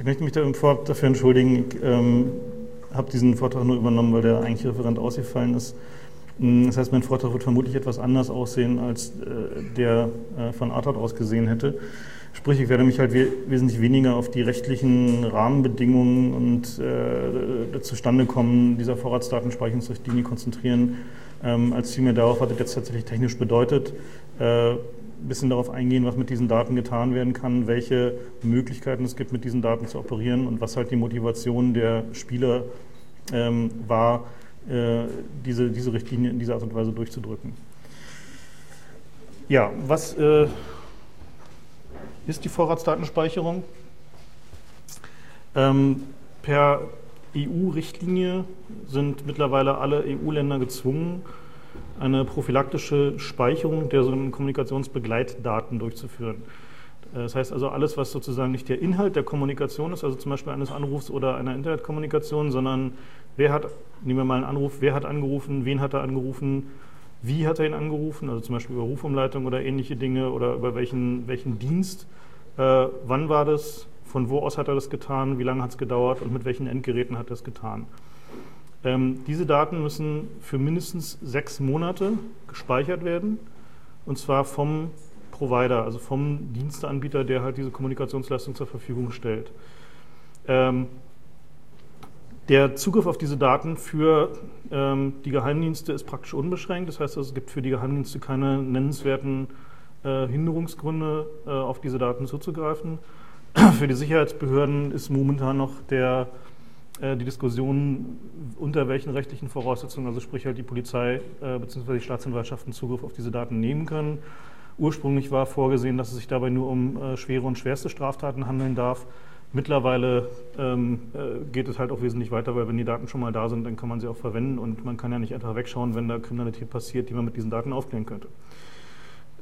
Ich möchte mich da im Vorab dafür entschuldigen. Ich ähm, habe diesen Vortrag nur übernommen, weil der eigentliche Referent ausgefallen ist. Hm, das heißt, mein Vortrag wird vermutlich etwas anders aussehen, als äh, der äh, von Artat aus gesehen hätte. Sprich, ich werde mich halt we wesentlich weniger auf die rechtlichen Rahmenbedingungen und äh, Zustandekommen dieser Vorratsdatenspeicherungsrichtlinie konzentrieren, ähm, als vielmehr darauf, was das jetzt tatsächlich technisch bedeutet. Äh, ein bisschen darauf eingehen, was mit diesen Daten getan werden kann, welche Möglichkeiten es gibt, mit diesen Daten zu operieren und was halt die Motivation der Spieler ähm, war, äh, diese, diese Richtlinie in dieser Art und Weise durchzudrücken. Ja, was äh, ist die Vorratsdatenspeicherung? Ähm, per EU-Richtlinie sind mittlerweile alle EU-Länder gezwungen, eine prophylaktische Speicherung der sogenannten Kommunikationsbegleitdaten durchzuführen. Das heißt also alles, was sozusagen nicht der Inhalt der Kommunikation ist, also zum Beispiel eines Anrufs oder einer Internetkommunikation, sondern wer hat, nehmen wir mal einen Anruf, wer hat angerufen, wen hat er angerufen, wie hat er ihn angerufen, also zum Beispiel über Rufumleitung oder ähnliche Dinge oder über welchen, welchen Dienst, äh, wann war das, von wo aus hat er das getan, wie lange hat es gedauert und mit welchen Endgeräten hat er es getan. Ähm, diese Daten müssen für mindestens sechs Monate gespeichert werden und zwar vom Provider, also vom Diensteanbieter, der halt diese Kommunikationsleistung zur Verfügung stellt. Ähm, der Zugriff auf diese Daten für ähm, die Geheimdienste ist praktisch unbeschränkt. Das heißt, es gibt für die Geheimdienste keine nennenswerten äh, Hinderungsgründe, äh, auf diese Daten zuzugreifen. für die Sicherheitsbehörden ist momentan noch der die Diskussion, unter welchen rechtlichen Voraussetzungen, also sprich halt die Polizei äh, bzw. die Staatsanwaltschaften Zugriff auf diese Daten nehmen können. Ursprünglich war vorgesehen, dass es sich dabei nur um äh, schwere und schwerste Straftaten handeln darf. Mittlerweile ähm, äh, geht es halt auch wesentlich weiter, weil wenn die Daten schon mal da sind, dann kann man sie auch verwenden und man kann ja nicht einfach wegschauen, wenn da Kriminalität passiert, die man mit diesen Daten aufklären könnte.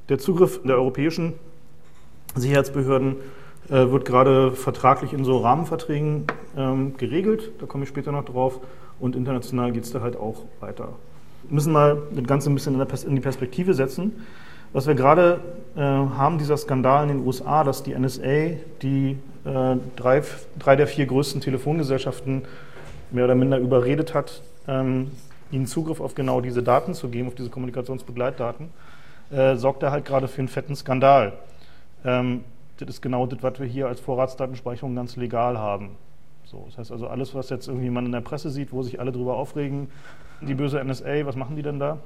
Der Zugriff der europäischen Sicherheitsbehörden äh, wird gerade vertraglich in so Rahmenverträgen ähm, geregelt. Da komme ich später noch drauf. Und international geht es da halt auch weiter. Wir müssen mal das Ganze ein bisschen in, die Perspektive setzen. Was wir gerade äh, haben, dieser Skandal in den USA, dass die NSA die äh, drei, drei der vier größten Telefongesellschaften mehr oder minder überredet hat, ähm, ihnen Zugriff auf genau diese Daten zu geben, auf diese Kommunikationsbegleitdaten, äh, sorgt er halt gerade für einen fetten Skandal. Ähm, das ist genau das, was wir hier als Vorratsdatenspeicherung ganz legal haben. So, das heißt also, alles, was jetzt irgendwie man in der Presse sieht, wo sich alle drüber aufregen, die böse NSA, was machen die denn da?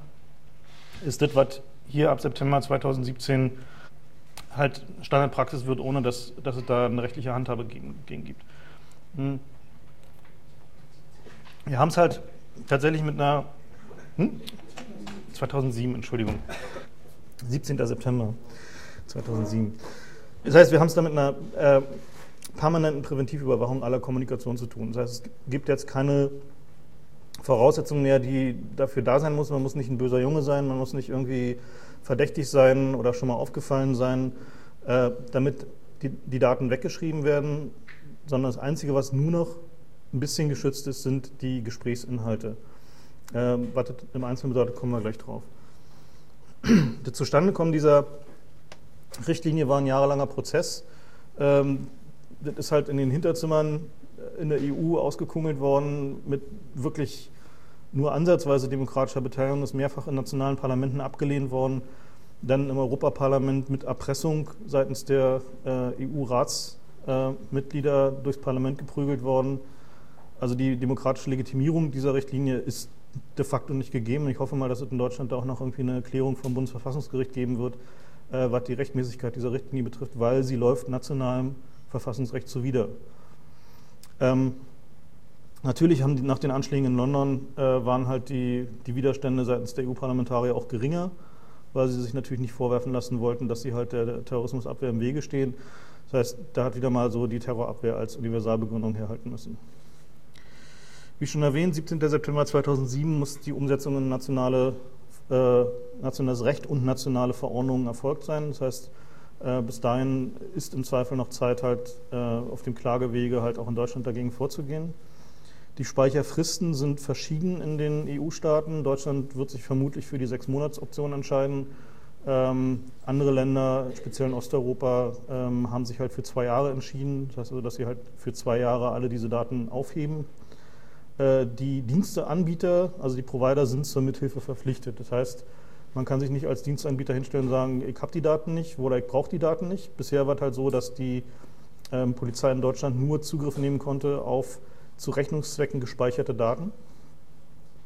Ist das, was hier ab September 2017 halt Standardpraxis wird, ohne dass, dass es da eine rechtliche Handhabe gegen, gegen gibt. Hm. Wir haben es halt tatsächlich mit einer. Hm? 2007, Entschuldigung. 17. September 2007. Das heißt, wir haben es da mit einer äh, permanenten Präventivüberwachung aller Kommunikation zu tun. Das heißt, es gibt jetzt keine Voraussetzungen mehr, die dafür da sein muss. Man muss nicht ein böser Junge sein, man muss nicht irgendwie verdächtig sein oder schon mal aufgefallen sein, äh, damit die, die Daten weggeschrieben werden, sondern das Einzige, was nur noch ein bisschen geschützt ist, sind die Gesprächsinhalte. Äh, wartet, im Einzelnen bedeutet, kommen wir gleich drauf. Das Zustandekommen dieser Richtlinie war ein jahrelanger Prozess. Ähm, das ist halt in den Hinterzimmern in der EU ausgekungelt worden mit wirklich nur ansatzweise demokratischer Beteiligung, ist mehrfach in nationalen Parlamenten abgelehnt worden, dann im Europaparlament mit Erpressung seitens der äh, EU-Ratsmitglieder äh, durchs Parlament geprügelt worden. Also die demokratische Legitimierung dieser Richtlinie ist de facto nicht gegeben. Ich hoffe mal, dass es in Deutschland auch noch irgendwie eine Erklärung vom Bundesverfassungsgericht geben wird, äh, was die Rechtmäßigkeit dieser Richtlinie betrifft, weil sie läuft nationalem Verfassungsrecht zuwider. Ähm, natürlich haben die, nach den Anschlägen in London äh, waren halt die, die Widerstände seitens der EU-Parlamentarier auch geringer, weil sie sich natürlich nicht vorwerfen lassen wollten, dass sie halt der, Terrorismusabwehr im Wege stehen. Das heißt, da hat wieder mal so die Terrorabwehr als Universalbegründung herhalten müssen. Wie schon erwähnt, 17. September 2007 muss die Umsetzung in nationale äh, nationales Recht und nationale Verordnungen erfolgt sein. Das heißt, äh, bis dahin ist im Zweifel noch Zeit, halt äh, auf dem Klagewege halt auch in Deutschland dagegen vorzugehen. Die Speicherfristen sind verschieden in den EU-Staaten. Deutschland wird sich vermutlich für die Sechs-Monats-Option entscheiden. Ähm, andere Länder, speziell in Osteuropa, ähm, haben sich halt für zwei Jahre entschieden. Das heißt also, dass sie halt für zwei Jahre alle diese Daten aufheben. Äh, die Diensteanbieter, also die Provider, sind zur Mithilfe verpflichtet. Das heißt, man kann sich nicht als Dienstanbieter hinstellen und sagen, ich habe die Daten nicht oder ich brauche die Daten nicht. Bisher war es halt so, dass die ähm, Polizei in Deutschland nur Zugriff nehmen konnte auf zu Rechnungszwecken gespeicherte Daten.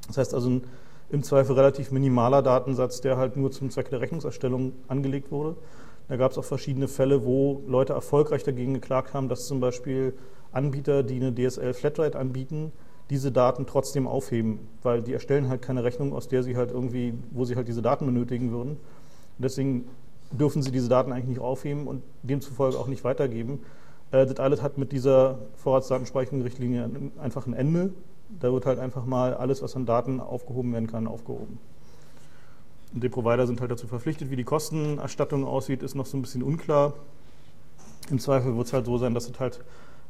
Das heißt also, ein im Zweifel relativ minimaler Datensatz, der halt nur zum Zweck der Rechnungserstellung angelegt wurde. Da gab es auch verschiedene Fälle, wo Leute erfolgreich dagegen geklagt haben, dass zum Beispiel Anbieter, die eine DSL Flatrate anbieten, diese Daten trotzdem aufheben, weil die erstellen halt keine Rechnung, aus der sie halt irgendwie, wo sie halt diese Daten benötigen würden. Und deswegen dürfen sie diese Daten eigentlich nicht aufheben und demzufolge auch nicht weitergeben. Äh, das alles hat mit dieser Vorratsdatenspeicherungsrichtlinie einfach ein Ende. Da wird halt einfach mal alles, was an Daten aufgehoben werden kann, aufgehoben. Und die Provider sind halt dazu verpflichtet. Wie die Kostenerstattung aussieht, ist noch so ein bisschen unklar. Im Zweifel wird es halt so sein, dass es halt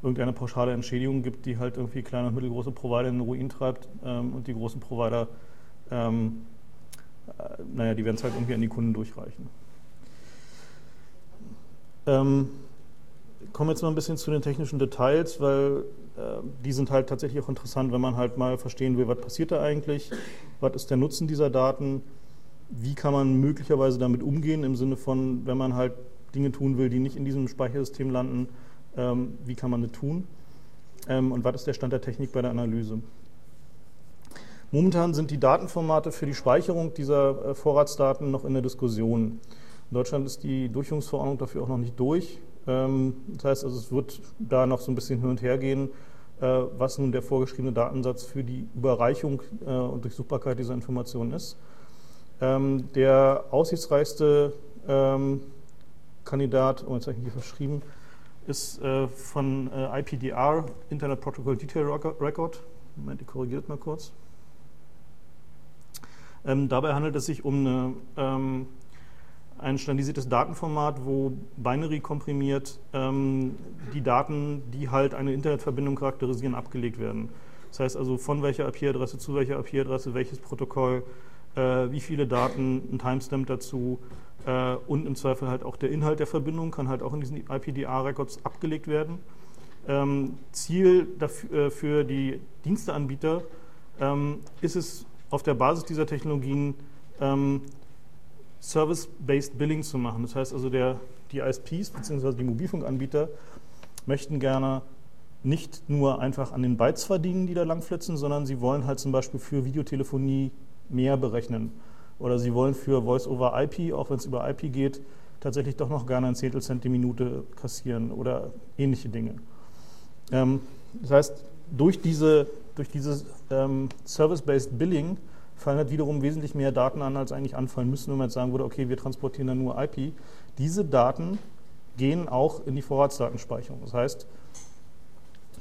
irgendeine pauschale Entschädigung gibt, die halt irgendwie kleine und mittelgroße Provider in den Ruin treibt ähm, und die großen Provider, ähm, äh, naja, die werden es halt irgendwie an die Kunden durchreichen. Ähm, kommen jetzt mal ein bisschen zu den technischen Details, weil äh, die sind halt tatsächlich auch interessant, wenn man halt mal verstehen will, was passiert da eigentlich, was ist der Nutzen dieser Daten, wie kann man möglicherweise damit umgehen, im Sinne von, wenn man halt Dinge tun will, die nicht in diesem Speichersystem landen, ähm, wie kann man das tun ähm, und was ist der Stand der Technik bei der Analyse. Momentan sind die Datenformate für die Speicherung dieser äh, Vorratsdaten noch in der Diskussion. In Deutschland ist die Durchführungsverordnung dafür auch noch nicht durch. Ähm, das heißt also, es wird da noch so ein bisschen hin und her gehen, äh, was nun der vorgeschriebene Datensatz für die Überreichung äh, und Durchsuchbarkeit dieser Informationen ist. Ähm, der aussichtsreichste ähm, Kandidat, oh, jetzt habe ich hier verschrieben, ist äh, von IPDR, Internet Protocol Detail Record. Moment, ich korrigiere mal kurz. dabei handelt es sich um eine ein standardisiertes Datenformat, wo Binary komprimiert ähm, die Daten, die halt eine Internetverbindung charakterisieren, abgelegt werden. Das heißt also, von welcher IP-Adresse zu welcher IP-Adresse, welches Protokoll, äh, wie viele Daten, ein Timestamp dazu äh, und im Zweifel halt auch der Inhalt der Verbindung kann halt auch in diesen IPDR-Records abgelegt werden. Ähm, Ziel dafür, äh, für die Diensteanbieter ähm, ist es, auf der Basis dieser Technologien ähm, Service-Based Billing zu machen. Das heißt also, der, die ISPs bzw. die Mobilfunkanbieter möchten gerne nicht nur einfach an den Bytes verdienen, die da langflitzen, sondern sie wollen halt zum Beispiel für Videotelefonie mehr berechnen. Oder sie wollen für Voice-over-IP, auch wenn es über IP geht, tatsächlich doch noch gerne ein Zehntel Cent die Minute kassieren oder ähnliche Dinge. Ähm, das heißt, durch, diese, durch dieses ähm, Service-Based Billing fallen halt wiederum wesentlich mehr Daten an, als eigentlich anfallen müssen, wenn man jetzt sagen würde, okay, wir transportieren dann nur IP. Diese Daten gehen auch in die Vorratsdatenspeicherung. Das heißt,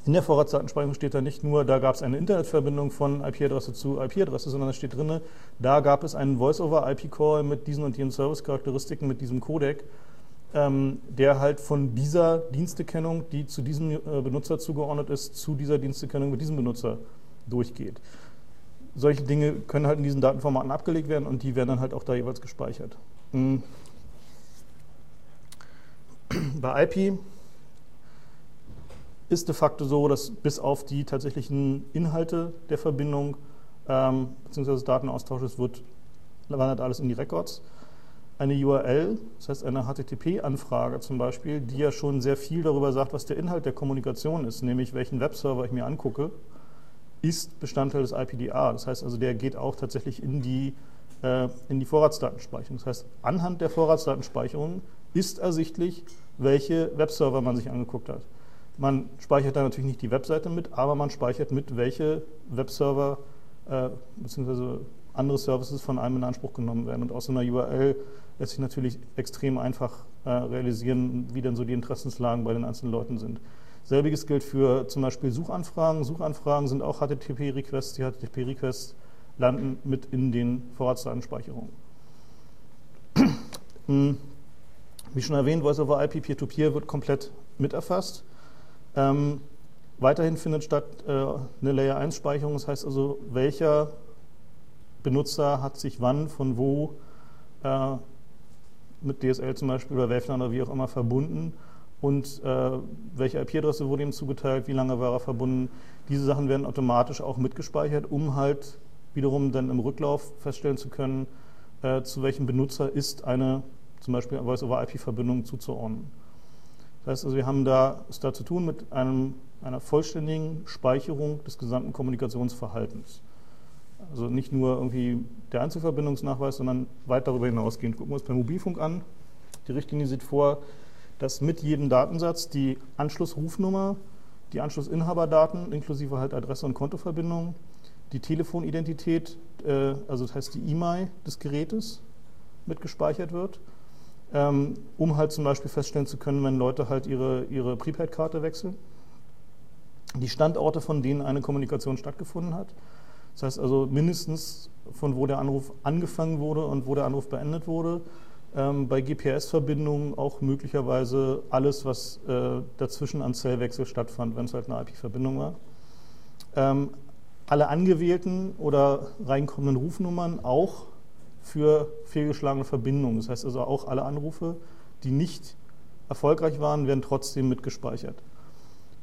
in der Vorratsdatenspeicherung steht da nicht nur, da gab es eine Internetverbindung von IP-Adresse zu IP-Adresse, sondern da steht drin, da gab es einen Voice-over-IP-Call mit diesen und jenen Service-Charakteristiken, mit diesem Codec, ähm, der halt von dieser Dienstekennung, die zu diesem äh, Benutzer zugeordnet ist, zu dieser Dienstekennung mit diesem Benutzer durchgeht solche Dinge können halt in diesen Datenformaten abgelegt werden und die werden dann halt auch da jeweils gespeichert. Mhm. Bei IP ist de facto so, dass bis auf die tatsächlichen Inhalte der Verbindung ähm, bzw. des Datenaustausches wird, wandert alles in die Records. Eine URL, das heißt eine HTTP-Anfrage zum Beispiel, die ja schon sehr viel darüber sagt, was der Inhalt der Kommunikation ist, nämlich welchen Webserver ich mir angucke ist Bestandteil des IPDA. Das heißt also, der geht auch tatsächlich in die, äh, in die Vorratsdatenspeicherung. Das heißt, anhand der Vorratsdatenspeicherung ist ersichtlich, welche Webserver man sich angeguckt hat. Man speichert da natürlich nicht die Webseite mit, aber man speichert mit, welche Webserver äh, bzw. andere Services von einem in Anspruch genommen werden. Und aus so einer URL lässt sich natürlich extrem einfach äh, realisieren, wie denn so die Interessenslagen bei den einzelnen Leuten sind. Selbiges gilt für zum Beispiel Suchanfragen. Suchanfragen sind auch HTTP-Requests. Die HTTP-Requests landen mit in den Vorratsdatenspeicherungen. Hm. Wie schon erwähnt, Voice-over-IP Peer-to-Peer wird komplett miterfasst. Ähm, weiterhin findet statt äh, eine Layer-1-Speicherung, das heißt also, welcher Benutzer hat sich wann, von wo äh, mit DSL zum Beispiel oder Waveland oder wie auch immer verbunden und äh, welche IP-Adresse wurde ihm zugeteilt, wie lange war er verbunden. Diese Sachen werden automatisch auch mitgespeichert, um halt wiederum dann im Rücklauf feststellen zu können, äh, zu welchem Benutzer ist eine zum Beispiel Voice-over-IP-Verbindung zuzuordnen. Das heißt also, wir haben da, es da zu tun mit einem, einer vollständigen Speicherung des gesamten Kommunikationsverhaltens. Also nicht nur irgendwie der Einzelverbindungsnachweis, sondern weit darüber hinausgehend. Gucken wir uns beim Mobilfunk an. Die Richtlinie sieht vor, dass mit jedem Datensatz die Anschlussrufnummer, die Anschlussinhaberdaten inklusive halt Adresse und Kontoverbindung, die Telefonidentität, äh, also das heißt die E-Mail des Gerätes mit gespeichert wird, um halt zum Beispiel feststellen zu können, wenn Leute halt ihre, ihre Prepaid-Karte wechseln, die Standorte, von denen eine Kommunikation stattgefunden hat. Das heißt also mindestens von wo der Anruf angefangen wurde und wo der Anruf beendet wurde, ähm, bei GPS-Verbindungen auch möglicherweise alles, was äh, dazwischen an Zellwechsel stattfand, wenn es halt eine IP-Verbindung war. Ähm, alle angewählten oder reinkommenden Rufnummern auch für fehlgeschlagene Verbindungen. Das heißt also auch alle Anrufe, die nicht erfolgreich waren, werden trotzdem mitgespeichert.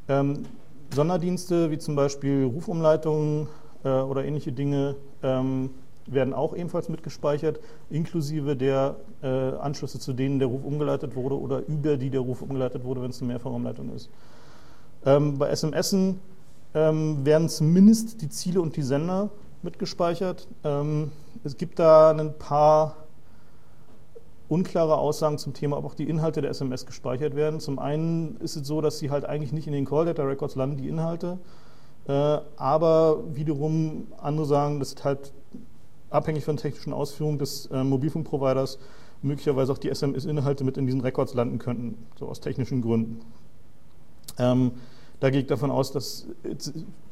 Ähm, Sonderdienste wie zum Beispiel Rufumleitungen äh, oder ähnliche Dinge ähm, werden auch ebenfalls mitgespeichert, inklusive der äh, Anschlüsse, zu denen der Ruf umgeleitet wurde oder über die der Ruf umgeleitet wurde, wenn es eine Mehrfachumleitung ist. Ähm, bei SMS ähm, werden zumindest die Ziele und die Sender mitgespeichert. Ähm, es gibt da ein paar unklare Aussagen zum Thema, ob auch die Inhalte der SMS gespeichert werden. Zum einen ist es so, dass sie halt eigentlich nicht in den Call Data Records landen, die Inhalte. Äh, aber wiederum andere sagen, das ist halt abhängig von technischen Ausführungen des äh, Mobilfunkproviders möglicherweise auch die SMS-Inhalte mit in diesen Records landen könnten, so aus technischen Gründen. Ähm, da gehe ich davon aus, dass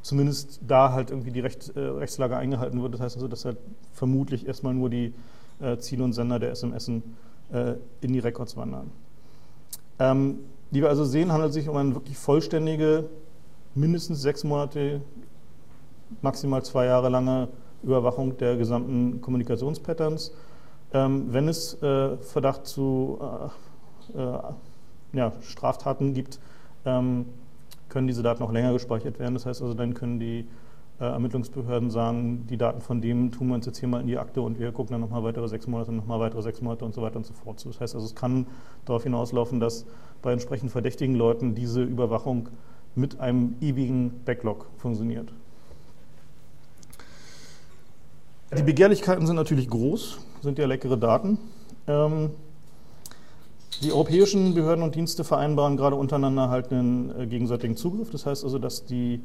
zumindest da halt irgendwie die Recht, äh, Rechtslage eingehalten wird. Das heißt also, dass halt vermutlich erstmal nur die äh, Ziele und Sender der SMS äh, in die Records wandern. Ähm, wie wir also sehen, handelt es sich um eine wirklich vollständige, mindestens sechs Monate, maximal zwei Jahre lange Überwachung der gesamten Kommunikationspatterns. Ähm, wenn es äh, Verdacht zu äh, äh, ja, Straftaten gibt, ähm, können diese Daten auch länger gespeichert werden. Das heißt also, dann können die äh, Ermittlungsbehörden sagen, die Daten von dem tun wir uns jetzt hier mal in die Akte und wir gucken dann nochmal weitere sechs Monate, nochmal weitere sechs Monate und so weiter und so fort. Das heißt also, es kann darauf hinauslaufen, dass bei entsprechend verdächtigen Leuten diese Überwachung mit einem ewigen Backlog funktioniert. Die Begehrlichkeiten sind natürlich groß, sind ja leckere Daten. Ähm, die europäischen Behörden und Dienste vereinbaren gerade untereinander halt einen äh, gegenseitigen Zugriff. Das heißt also, dass die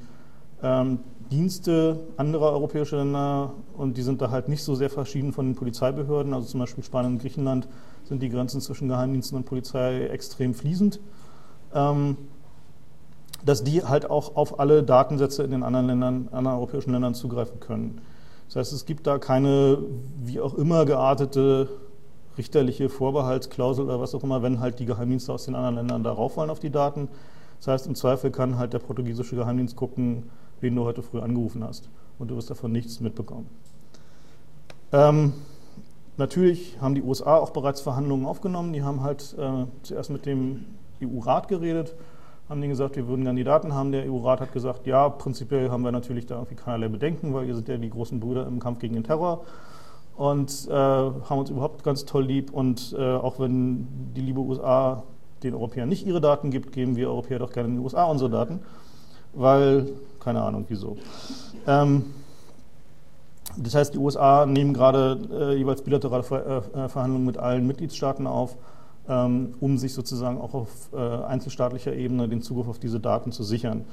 ähm, Dienste anderer europäischer Länder, und die sind da halt nicht so sehr verschieden von den Polizeibehörden, also zum Beispiel Spanien und Griechenland, sind die Grenzen zwischen Geheimdiensten und Polizei extrem fließend. Ähm, dass die halt auch auf alle Datensätze in den anderen Ländern, anderen europäischen Ländern zugreifen können. Das heißt, es gibt da keine wie auch immer geartete richterliche Vorbehaltsklausel oder was auch immer, wenn halt die Geheimdienste aus den anderen Ländern darauf wollen auf die Daten. Das heißt, im Zweifel kann halt der portugiesische Geheimdienst gucken, wen du heute früh angerufen hast und du wirst davon nichts mitbekommen. Ähm, natürlich haben die USA auch bereits Verhandlungen aufgenommen. Die haben halt äh, zuerst mit dem EU-Rat geredet haben die gesagt, wir würden gerne die Daten haben. Der EU-Rat hat gesagt, ja, prinzipiell haben wir natürlich da irgendwie keinerlei Bedenken, weil ihr seid ja die großen Brüder im Kampf gegen den Terror und äh, haben uns überhaupt ganz toll lieb. Und äh, auch wenn die liebe USA den Europäern nicht ihre Daten gibt, geben wir Europäer doch gerne die USA unsere Daten, weil, keine Ahnung wieso. Ähm, das heißt, die USA nehmen gerade äh, jeweils bilaterale Ver äh, Verhandlungen mit allen Mitgliedstaaten auf ähm, um sich sozusagen auch auf äh, einzelstaatlicher Ebene den Zugriff auf diese Daten zu sichern.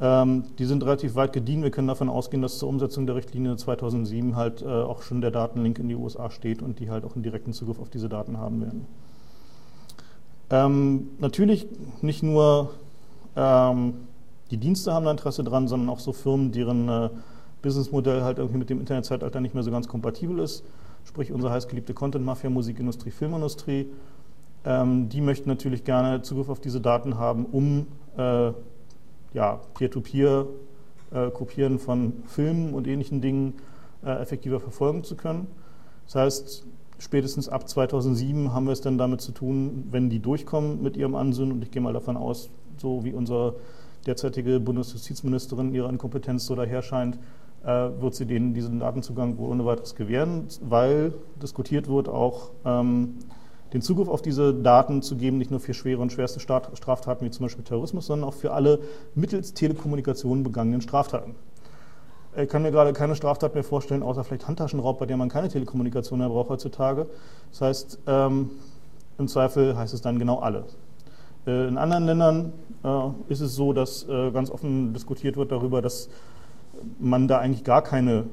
Ähm, die sind relativ weit gediehen. Wir können davon ausgehen, dass zur Umsetzung der Richtlinie 2007 halt äh, auch schon der Datenlink in die USA steht und die halt auch einen direkten Zugriff auf diese Daten haben werden. Ähm, natürlich nicht nur ähm, die Dienste haben da Interesse dran, sondern auch so Firmen, deren äh, Businessmodell halt irgendwie mit dem Internetzeitalter nicht mehr so ganz kompatibel ist. Sprich unsere heißgeliebte Content-Mafia, Musikindustrie, Filmindustrie ähm, die möchten natürlich gerne Zugriff auf diese Daten haben, um äh, ja, Peer-to-Peer äh, von Filmen und ähnlichen Dingen äh, effektiver verfolgen zu können. Das heißt, spätestens ab 2007 haben wir es dann damit zu tun, wenn die durchkommen mit ihrem Ansinnen. Und ich gehe mal davon aus, so wie unsere derzeitige Bundesjustizministerin ihre Inkompetenz so daher scheint, äh, wird sie denen diesen Datenzugang wohl ohne weiteres gewähren, weil diskutiert wird auch ähm, den Zugriff auf diese Daten zu geben, nicht nur für schwere und schwerste Straftaten wie zum Beispiel Terrorismus, sondern auch für alle mittels Telekommunikation begangenen Straftaten. Ich kann mir gerade keine Straftat mehr vorstellen, außer vielleicht Handtaschenraub, bei der man keine Telekommunikation mehr braucht heutzutage. Das heißt, ähm, im Zweifel heißt es dann genau alle. Äh, in anderen Ländern äh, ist es so, dass äh, ganz offen diskutiert wird darüber, dass man da eigentlich gar keine,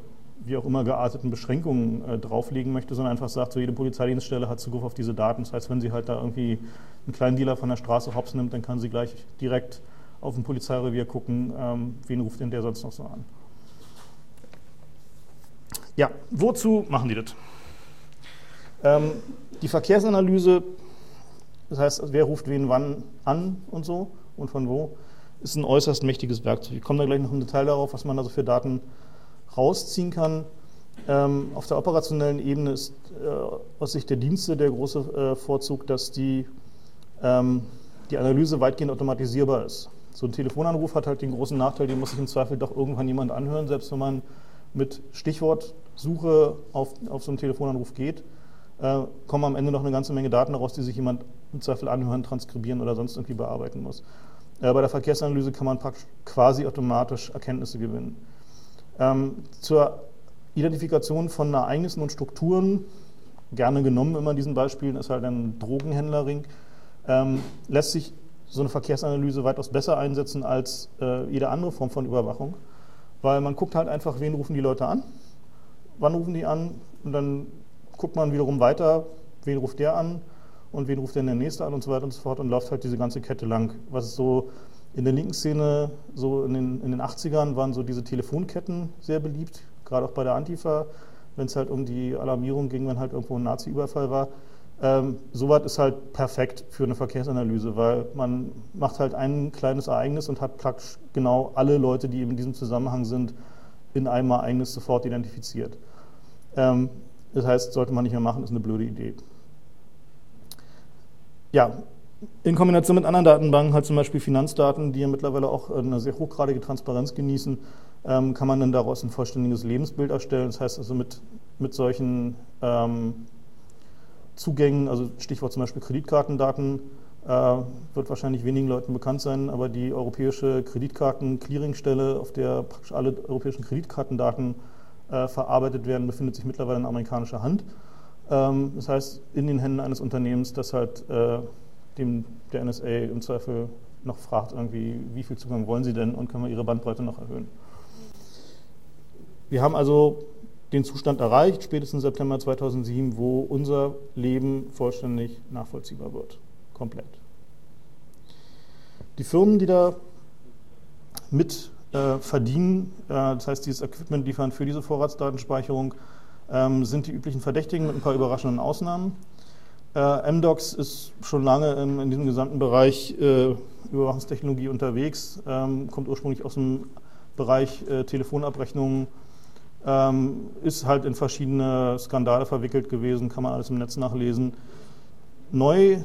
wie auch immer gearteten Beschränkungen äh, drauflegen möchte, sondern einfach sagt, so jede Polizeidienststelle hat Zugriff auf diese Daten. Das heißt, wenn sie halt da irgendwie einen kleinen Dealer von der Straße hops nimmt, dann kann sie gleich direkt auf ein Polizeirevier gucken, ähm, wen ruft denn der sonst noch so an. Ja, wozu machen die das? Ähm, die Verkehrsanalyse, das heißt, wer ruft wen wann an und so und von wo, ist ein äußerst mächtiges Werkzeug. Ich komme da gleich noch im Detail darauf, was man also für Daten rausziehen kann. Ähm, auf der operationellen Ebene ist äh, aus Sicht der Dienste der große äh, Vorzug, dass die, ähm, die Analyse weitgehend automatisierbar ist. So ein Telefonanruf hat halt den großen Nachteil, den muss sich im Zweifel doch irgendwann jemand anhören, selbst wenn man mit Stichwortsuche auf, auf so einen Telefonanruf geht, äh, kommen am Ende noch eine ganze Menge Daten raus, die sich jemand im Zweifel anhören, transkribieren oder sonst irgendwie bearbeiten muss. Äh, bei der Verkehrsanalyse kann man praktisch quasi automatisch Erkenntnisse gewinnen. Ähm, zur Identifikation von Ereignissen und Strukturen, gerne genommen immer in diesen Beispielen, ist halt ein Drogenhändlerring, ähm, lässt sich so eine Verkehrsanalyse weitaus besser einsetzen als äh, jede andere Form von Überwachung weil man guckt halt einfach, wen rufen die Leute an, wann rufen die an und dann guckt man wiederum weiter, wen ruft der an und wen ruft denn der nächste an und so weiter und so fort und läuft halt diese ganze Kette lang. Was so in der linken Szene, so in den, in den 80ern waren so diese Telefonketten sehr beliebt, gerade auch bei der Antifa, wenn es halt um die Alarmierung ging, wenn halt irgendwo ein Nazi-Überfall war. Ähm, Soweit ist halt perfekt für eine Verkehrsanalyse, weil man macht halt ein kleines Ereignis und hat praktisch genau alle Leute, die in diesem Zusammenhang sind, in einem Ereignis sofort identifiziert. Ähm, das heißt, sollte man nicht mehr machen, ist eine blöde Idee. Ja, in Kombination mit anderen Datenbanken, halt zum Beispiel Finanzdaten, die ja mittlerweile auch eine sehr hochgradige Transparenz genießen, ähm, kann man dann daraus ein vollständiges Lebensbild erstellen. Das heißt also mit, mit solchen ähm, Zugängen, also Stichwort zum Beispiel Kreditkartendaten, äh, wird wahrscheinlich wenigen Leuten bekannt sein, aber die europäische Kreditkarten-Clearingstelle, auf der praktisch alle europäischen Kreditkartendaten äh, verarbeitet werden, befindet sich mittlerweile in amerikanischer Hand. Ähm, das heißt, in den Händen eines Unternehmens, das halt äh, dem, der NSA im Zweifel noch fragt, irgendwie, wie viel Zugang wollen Sie denn und können wir Ihre Bandbreite noch erhöhen. Wir haben also den Zustand erreicht, spätestens September 2007, wo unser Leben vollständig nachvollziehbar wird. Komplett. Die Firmen, die da mit äh, verdienen, äh, das heißt, dieses Equipment liefern für diese Vorratsdatenspeicherung, ähm, sind die üblichen Verdächtigen mit ein paar überraschenden Ausnahmen. Äh, MDocs ist schon lange in, in diesem gesamten Bereich äh, Überwachungstechnologie unterwegs, ähm, kommt ursprünglich aus dem Bereich äh, Telefonabrechnungen ähm, ist halt in verschiedene Skandale verwickelt gewesen, kann man alles im Netz nachlesen. Neu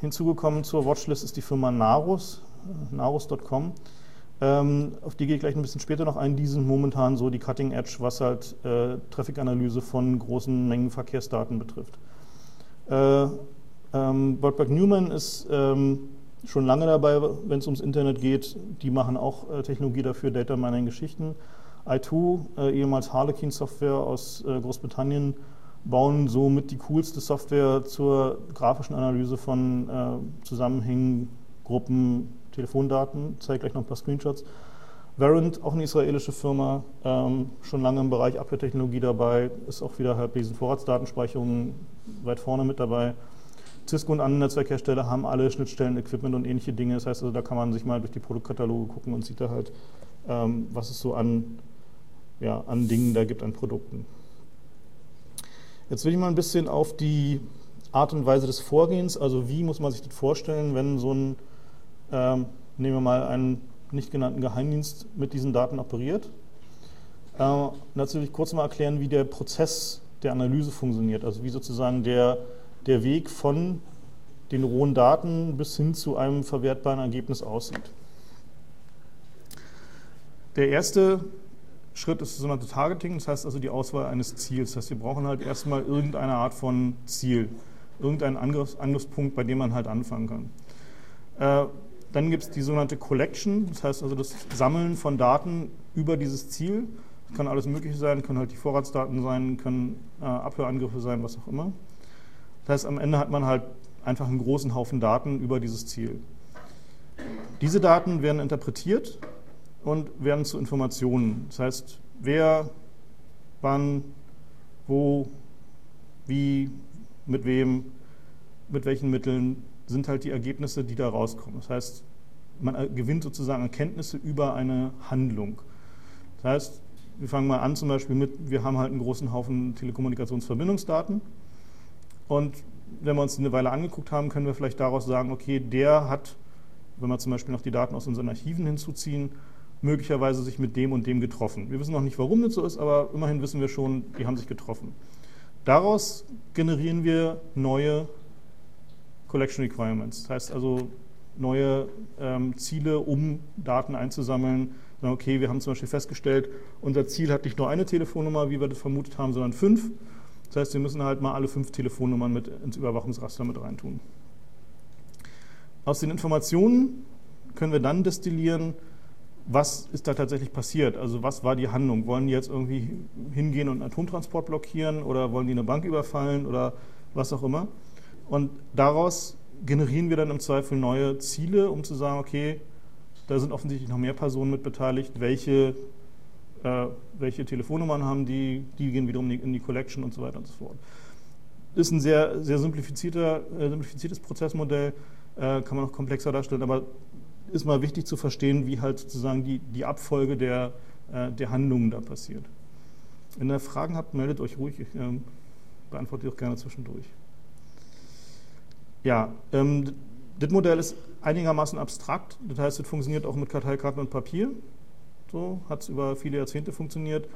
hinzugekommen zur Watchlist ist die Firma Narus, narus.com. Ähm, auf die gehe ich gleich ein bisschen später noch ein. Die sind momentan so die Cutting Edge, was halt äh, Traffic-Analyse von großen Mengen Verkehrsdaten betrifft. Äh, ähm, Berg Newman ist ähm, schon lange dabei, wenn es ums Internet geht. Die machen auch äh, Technologie dafür, Data Mining Geschichten. i2, äh, ehemals Harlequin Software aus äh, Großbritannien, bauen somit die coolste Software zur grafischen Analyse von äh, Zusammenhängen, Gruppen, Telefondaten. Ich zeige gleich noch ein paar Screenshots. Verint, auch eine israelische Firma, ähm, schon lange im Bereich Abhörtechnologie dabei, ist auch wieder halt diesen Vorratsdatenspeicherungen weit vorne mit dabei. Cisco und andere Netzwerkhersteller haben alle Schnittstellen, Equipment und ähnliche Dinge. Das heißt also, da kann man sich mal durch die Produktkataloge gucken und sieht da halt, ähm, was es so an ja, an Dingen da gibt, an Produkten. Jetzt will ich mal ein bisschen auf die Art und Weise des Vorgehens, also wie muss man sich das vorstellen, wenn so ein, ähm, nehmen wir mal einen nicht genannten Geheimdienst mit diesen Daten operiert. Äh, natürlich kurz mal erklären, wie der Prozess der Analyse funktioniert, also wie sozusagen der, der Weg von den rohen Daten bis hin zu einem verwertbaren Ergebnis aussieht. Der erste Schritt ist das sogenannte Targeting, das heißt also die Auswahl eines Ziels. Das heißt, wir brauchen halt erstmal irgendeine Art von Ziel, irgendeinen Angriffs Angriffspunkt, bei dem man halt anfangen kann. Äh, dann gibt es die sogenannte Collection, das heißt also das Sammeln von Daten über dieses Ziel. Das kann alles Mögliche sein, können halt die Vorratsdaten sein, können äh, Abhörangriffe sein, was auch immer. Das heißt, am Ende hat man halt einfach einen großen Haufen Daten über dieses Ziel. Diese Daten werden interpretiert und werden zu Informationen. Das heißt, wer, wann, wo, wie, mit wem, mit welchen Mitteln sind halt die Ergebnisse, die da rauskommen. Das heißt, man gewinnt sozusagen Erkenntnisse über eine Handlung. Das heißt, wir fangen mal an zum Beispiel mit, wir haben halt einen großen Haufen Telekommunikationsverbindungsdaten und wenn wir uns die eine Weile angeguckt haben, können wir vielleicht daraus sagen, okay, der hat, wenn wir zum Beispiel noch die Daten aus unseren Archiven hinzuziehen, möglicherweise sich mit dem und dem getroffen. Wir wissen noch nicht, warum das so ist, aber immerhin wissen wir schon, die haben sich getroffen. Daraus generieren wir neue Collection Requirements. Das heißt also neue ähm, Ziele, um Daten einzusammeln. Okay, wir haben zum Beispiel festgestellt, unser Ziel hat nicht nur eine Telefonnummer, wie wir das vermutet haben, sondern fünf. Das heißt, wir müssen halt mal alle fünf Telefonnummern mit ins Überwachungsraster mit reintun. Aus den Informationen können wir dann destillieren, was ist da tatsächlich passiert? Also was war die Handlung? Wollen die jetzt irgendwie hingehen und einen Atomtransport blockieren oder wollen die eine Bank überfallen oder was auch immer? Und daraus generieren wir dann im Zweifel neue Ziele, um zu sagen, okay, da sind offensichtlich noch mehr Personen mit beteiligt, welche, äh, welche Telefonnummern haben die, die gehen wiederum in die Collection und so weiter und so fort. Ist ein sehr, sehr simplifizierter, äh, simplifiziertes Prozessmodell, äh, kann man noch komplexer darstellen, aber ist mal wichtig zu verstehen, wie halt sozusagen die, die Abfolge der, äh, der Handlungen da passiert. Wenn ihr Fragen habt, meldet euch ruhig, ich ähm, beantworte die auch gerne zwischendurch. Ja, ähm, das Modell ist einigermaßen abstrakt, das heißt, es funktioniert auch mit Karteikarten und Papier. So hat es über viele Jahrzehnte funktioniert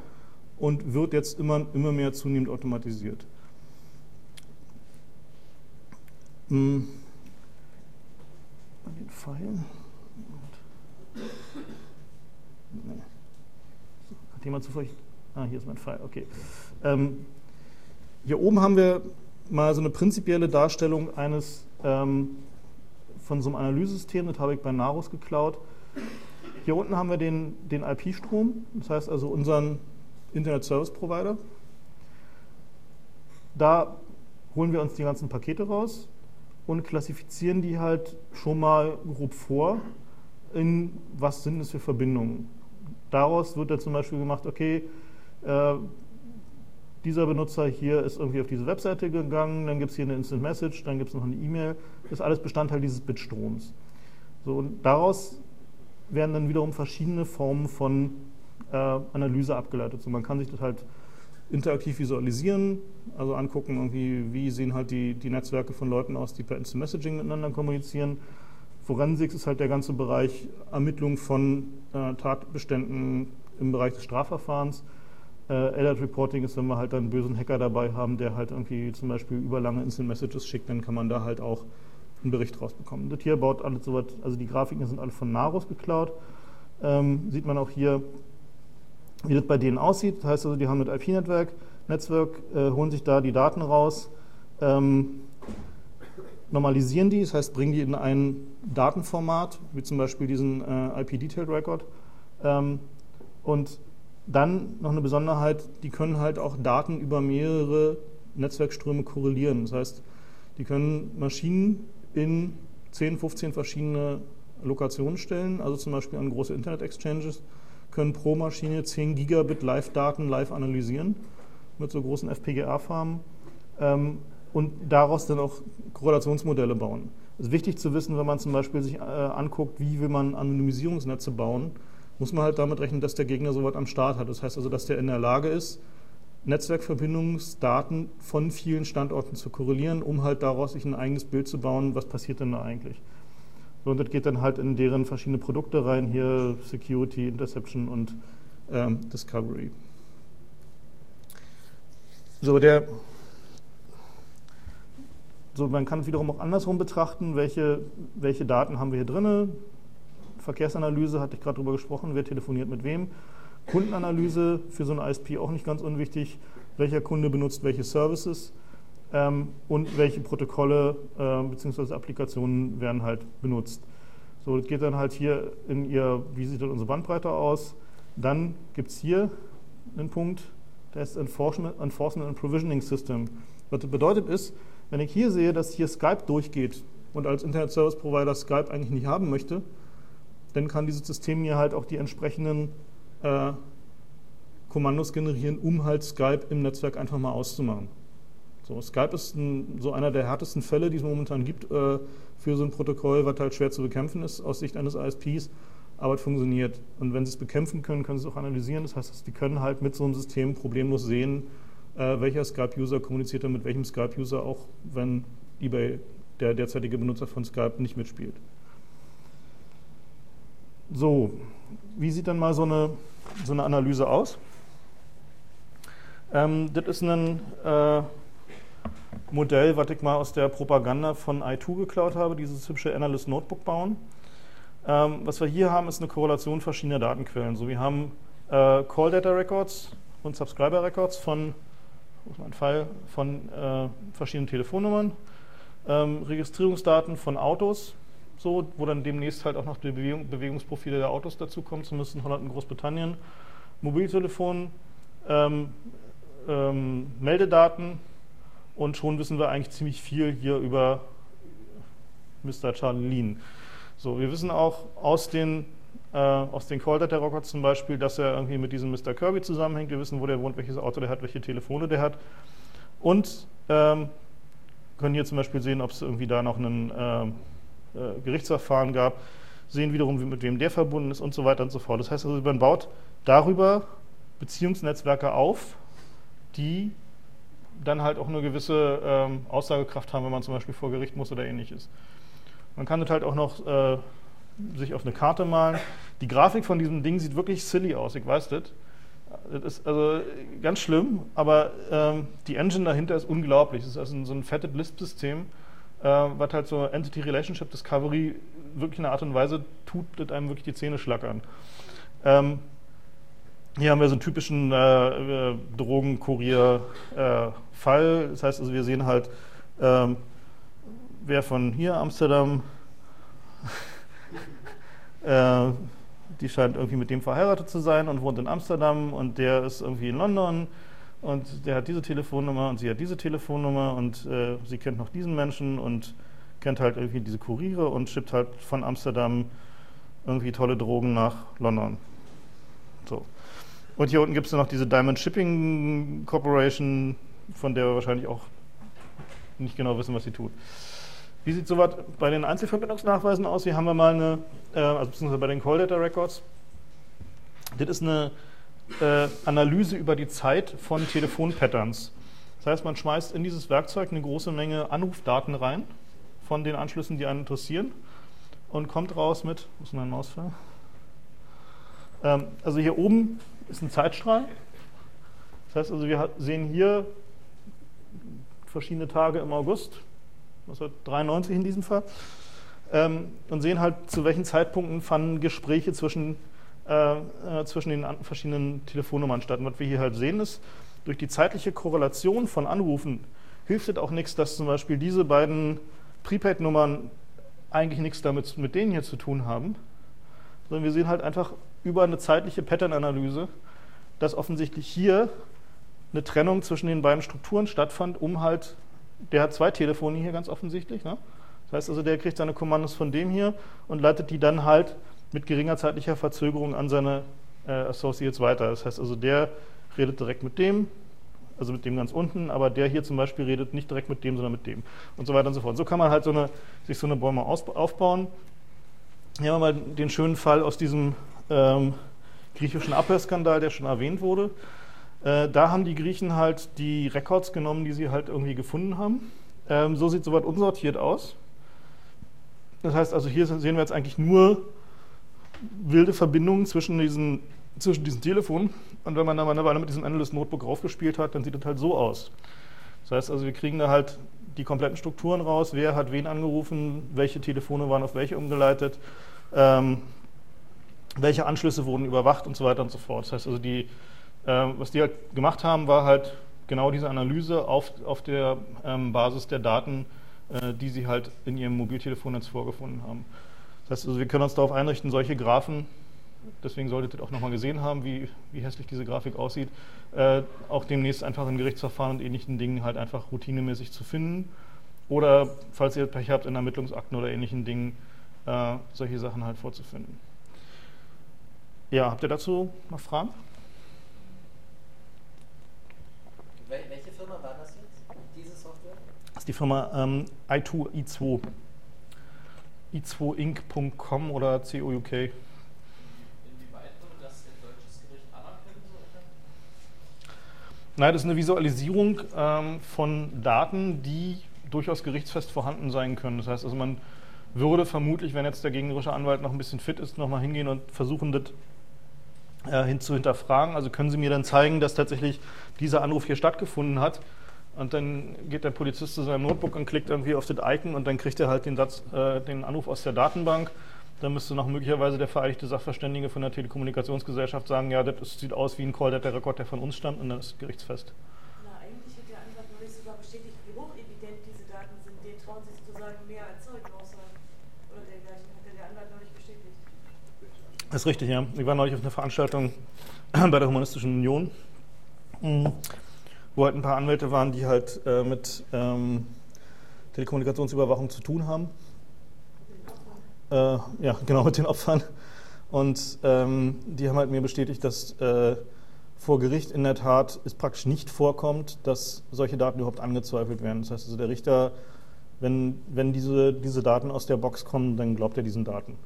und wird jetzt immer, immer mehr zunehmend automatisiert. Hm. An den Pfeilen. Hat jemand zufällig. Ah, hier ist mein Pfeil, okay. Ähm, hier oben haben wir mal so eine prinzipielle Darstellung eines ähm, von so einem Analysesystem, das habe ich bei Narus geklaut. Hier unten haben wir den, den IP-Strom, das heißt also unseren Internet Service Provider. Da holen wir uns die ganzen Pakete raus und klassifizieren die halt schon mal grob vor in was sind es für Verbindungen. Daraus wird dann zum Beispiel gemacht, okay, äh, dieser Benutzer hier ist irgendwie auf diese Webseite gegangen, dann gibt es hier eine Instant Message, dann gibt es noch eine E-Mail. Das ist alles Bestandteil dieses Bitstroms. So, und daraus werden dann wiederum verschiedene Formen von äh, Analyse abgeleitet. So, man kann sich das halt interaktiv visualisieren, also angucken, irgendwie, wie sehen halt die, die Netzwerke von Leuten aus, die per Instant Messaging miteinander kommunizieren. Forensik ist halt der ganze Bereich Ermittlung von äh, Tatbeständen im Bereich des Strafverfahrens. Äh, Alert Reporting ist, wenn wir halt einen bösen Hacker dabei haben, der halt irgendwie zum Beispiel überlange Instant Messages schickt, dann kann man da halt auch einen Bericht rausbekommen. Das hier baut alles so was, also die Grafiken sind alle von Narus geklaut. Ähm, sieht man auch hier, wie das bei denen aussieht. Das heißt also, die haben mit IP-Netzwerk, Netzwerk, äh, holen sich da die Daten raus, ähm, normalisieren die, das heißt, bringen die in ein Datenformat, wie zum Beispiel diesen äh, IP-Detailed Record. Ähm, und dann noch eine Besonderheit, die können halt auch Daten über mehrere Netzwerkströme korrelieren. Das heißt, die können Maschinen in 10, 15 verschiedene Lokationen stellen, also zum Beispiel an große Internet-Exchanges, können pro Maschine 10 Gigabit Live-Daten live analysieren mit so großen FPGA-Farmen ähm, und daraus dann auch Korrelationsmodelle bauen. Es ist wichtig zu wissen, wenn man zum Beispiel sich äh, anguckt, wie will man Anonymisierungsnetze bauen, muss man halt damit rechnen, dass der Gegner sowas am Start hat. Das heißt also, dass der in der Lage ist, Netzwerkverbindungsdaten von vielen Standorten zu korrelieren, um halt daraus sich ein eigenes Bild zu bauen, was passiert denn da eigentlich. und das geht dann halt in deren verschiedene Produkte rein, hier Security, Interception und ähm, Discovery. So, der, so, man kann es wiederum auch andersrum betrachten, welche, welche Daten haben wir hier drin. Verkehrsanalyse hatte ich gerade darüber gesprochen, wer telefoniert mit wem. Kundenanalyse für so eine ISP auch nicht ganz unwichtig, welcher Kunde benutzt welche Services ähm, und welche Protokolle äh, bzw. Applikationen werden halt benutzt. So, das geht dann halt hier in ihr, wie sieht unsere Bandbreite aus. Dann gibt es hier einen Punkt, der ist Enforcement, Enforcement and Provisioning System. Was das bedeutet ist, wenn ich hier sehe, dass hier Skype durchgeht und als Internet Service Provider Skype eigentlich nicht haben möchte, dann kann dieses System mir halt auch die entsprechenden äh, Kommandos generieren, um halt Skype im Netzwerk einfach mal auszumachen. So, Skype ist ein, so einer der härtesten Fälle, die es momentan gibt äh, für so ein Protokoll, was halt schwer zu bekämpfen ist aus Sicht eines ISPs, aber es funktioniert. Und wenn sie es bekämpfen können, können sie es auch analysieren. Das heißt, die können halt mit so einem System problemlos sehen, äh, welcher Skype-User kommuniziert dann mit welchem Skype-User, auch wenn eBay, der derzeitige Benutzer von Skype, nicht mitspielt. So, wie sieht dann mal so eine, so eine Analyse aus? Ähm, das ist ein äh, Modell, was ich mal aus der Propaganda von i2 geklaut habe, dieses hübsche Analyst Notebook bauen. Ähm, was wir hier haben, ist eine Korrelation verschiedener Datenquellen. So, wir haben äh, Call Data Records und Subscriber Records von, muss mein Fall, von äh, verschiedenen Telefonnummern, ähm, Registrierungsdaten von Autos, so, wo dann demnächst halt auch noch die Bewegung, Bewegungsprofile der Autos dazukommen, zumindest in Holland und Großbritannien, Mobiltelefon, ähm, ähm, Meldedaten und schon wissen wir eigentlich ziemlich viel hier über Mr. Charlie Lean. So, wir wissen auch aus den, äh, aus den Call Data Records zum Beispiel, dass er irgendwie mit diesem Mr. Kirby zusammenhängt. Wir wissen, wo der wohnt, welches Auto der hat, welche Telefone der hat. Und ähm, können hier zum Beispiel sehen, ob es irgendwie da noch einen ähm, äh, Gerichtsverfahren gab, sehen wiederum, wie, mit wem der verbunden ist und so weiter und so fort. Das heißt also, man baut darüber Beziehungsnetzwerke auf, die dann halt auch eine gewisse ähm, Aussagekraft haben, wenn man zum Beispiel vor Gericht muss oder ähnliches. Man kann das halt auch noch äh, sich auf eine Karte malen. Die Grafik von diesem Ding sieht wirklich silly aus, ich weiß das. Das ist also ganz schlimm, aber ähm, die Engine dahinter ist unglaublich. Es ist also so ein fetted Lisp-System, äh, was halt so Entity Relationship Discovery wirklich in einer Art und Weise tut, das einem wirklich die Zähne schlackern. Ähm, hier haben wir so einen typischen äh, äh Drogenkurier-Fall. Äh, das heißt also, wir sehen halt, ähm, wer von hier Amsterdam, äh, die scheint irgendwie mit dem verheiratet zu sein und wohnt in Amsterdam und der ist irgendwie in London und der hat diese Telefonnummer und sie hat diese Telefonnummer und äh, sie kennt noch diesen Menschen und kennt halt irgendwie diese Kuriere und schippt halt von Amsterdam irgendwie tolle Drogen nach London. So. Und hier unten gibt es noch diese Diamond Shipping Corporation, von der wir wahrscheinlich auch nicht genau wissen, was sie tut. Wie sieht sowas bei den Einzelverbindungsnachweisen aus? Hier haben wir mal eine, äh, also beziehungsweise bei den Call Data Records. Das ist eine äh, Analyse über die Zeit von Telefonpatterns. Das heißt, man schmeißt in dieses Werkzeug eine große Menge Anrufdaten rein von den Anschlüssen, die einen interessieren und kommt raus mit, wo ist mein Mausfall? Ähm, also hier oben ist ein Zeitstrahl. Das heißt also, wir sehen hier verschiedene Tage im August, 1993 in diesem Fall, ähm, und sehen halt, zu welchen Zeitpunkten fanden Gespräche zwischen, äh, äh, zwischen den verschiedenen Telefonnummern statt. Und was wir hier halt sehen ist, durch die zeitliche Korrelation von Anrufen hilft es auch nichts, dass zum Beispiel diese beiden Prepaid-Nummern eigentlich nichts damit mit denen hier zu tun haben, sondern wir sehen halt einfach über eine zeitliche Pattern-Analyse, dass offensichtlich hier eine Trennung zwischen den beiden Strukturen stattfand, um halt, der hat zwei Telefone hier ganz offensichtlich, ne? das heißt also, der kriegt seine Kommandos von dem hier und leitet die dann halt mit geringer zeitlicher Verzögerung an seine äh, Associates weiter. Das heißt also, der redet direkt mit dem, also mit dem ganz unten, aber der hier zum Beispiel redet nicht direkt mit dem, sondern mit dem und so weiter und so fort. So kann man halt so eine, sich so eine Bäume aufbauen. Hier haben wir mal den schönen Fall aus diesem ähm, griechischen Abhörskandal, der schon erwähnt wurde. Äh, da haben die Griechen halt die Records genommen, die sie halt irgendwie gefunden haben. Ähm, so sieht soweit unsortiert aus. Das heißt also, hier sehen wir jetzt eigentlich nur wilde Verbindungen zwischen diesen, zwischen diesen Telefonen. Und wenn man da mal eine Weile mit diesem Analyst Notebook raufgespielt hat, dann sieht das halt so aus. Das heißt also, wir kriegen da halt die kompletten Strukturen raus, wer hat wen angerufen, welche Telefone waren auf welche umgeleitet, ähm, welche Anschlüsse wurden überwacht und so weiter und so fort. Das heißt also, die, äh, was die halt gemacht haben, war halt genau diese Analyse auf, auf der ähm, Basis der Daten, äh, die sie halt in ihrem Mobiltelefonnetz vorgefunden haben. Das heißt also, wir können uns darauf einrichten, solche Graphen, deswegen solltet ihr auch nochmal gesehen haben, wie, wie hässlich diese Grafik aussieht, äh, auch demnächst einfach in Gerichtsverfahren und ähnlichen Dingen halt einfach routinemäßig zu finden. Oder, falls ihr Pech habt, in Ermittlungsakten oder ähnlichen Dingen äh, solche Sachen halt vorzufinden. Ja, habt ihr dazu noch Fragen? Welche Firma war das jetzt, diese Software? Das ist die Firma ähm, i2, i2. i2inc.com oder COUK. Inwieweit würde das ein deutsches Gericht anerkennen? Nein, das ist eine Visualisierung ähm, von Daten, die durchaus gerichtsfest vorhanden sein können. Das heißt also, man würde vermutlich, wenn jetzt der gegnerische Anwalt noch ein bisschen fit ist, nochmal hingehen und versuchen, das äh, hin zu hinterfragen. Also können Sie mir dann zeigen, dass tatsächlich dieser Anruf hier stattgefunden hat. Und dann geht der Polizist zu seinem Notebook und klickt irgendwie auf das Icon und dann kriegt er halt den, Satz, äh, den Anruf aus der Datenbank. Dann müsste noch möglicherweise der vereidigte Sachverständige von der Telekommunikationsgesellschaft sagen, ja, das sieht aus wie ein Call, der Rekord, der von uns stammt und dann ist gerichtsfest. Na, eigentlich hat der Anwalt nicht sogar bestätigt, wie hochevident diese Daten sind. Den trauen Sie sozusagen mehr als Zeugenaussagen oder dergleichen. Hat der Anwalt nicht bestätigt. Das ist richtig, ja. Ich war neulich auf einer Veranstaltung bei der Humanistischen Union, hm, wo halt ein paar Anwälte waren, die halt äh, mit ähm, Telekommunikationsüberwachung zu tun haben. Äh, ja, genau, mit den Opfern. Und ähm, die haben halt mir bestätigt, dass äh, vor Gericht in der Tat es praktisch nicht vorkommt, dass solche Daten überhaupt angezweifelt werden. Das heißt also, der Richter, wenn, wenn diese, diese Daten aus der Box kommen, dann glaubt er diesen Daten.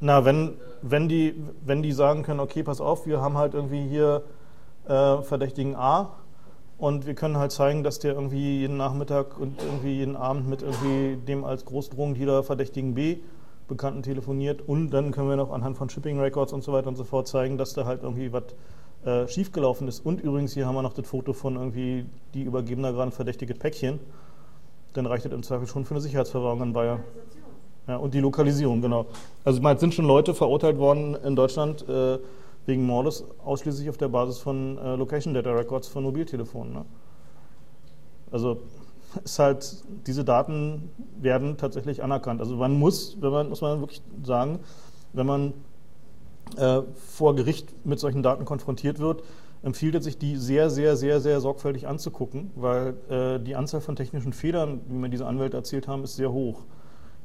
Na, wenn, wenn, die, wenn die sagen können, okay, pass auf, wir haben halt irgendwie hier äh, Verdächtigen A und wir können halt zeigen, dass der irgendwie jeden Nachmittag und irgendwie jeden Abend mit irgendwie dem als Großdrogendealer Verdächtigen B Bekannten telefoniert und dann können wir noch anhand von Shipping Records und so weiter und so fort zeigen, dass da halt irgendwie was äh, schiefgelaufen ist. Und übrigens, hier haben wir noch das Foto von irgendwie, die übergeben da gerade ein verdächtiges Päckchen. Dann reicht das im Zweifel schon für eine Sicherheitsverwahrung in Bayern. Ja, und die Lokalisierung, genau. Also es sind schon Leute verurteilt worden in Deutschland äh, wegen Mordes ausschließlich auf der Basis von äh, Location Data Records von Mobiltelefonen. Ne? Also ist halt, diese Daten werden tatsächlich anerkannt. Also man muss, wenn man, muss man wirklich sagen, wenn man äh, vor Gericht mit solchen Daten konfrontiert wird, empfiehlt es sich, die sehr, sehr, sehr, sehr sorgfältig anzugucken, weil äh, die Anzahl von technischen Fehlern, wie mir diese Anwälte erzählt haben, ist sehr hoch.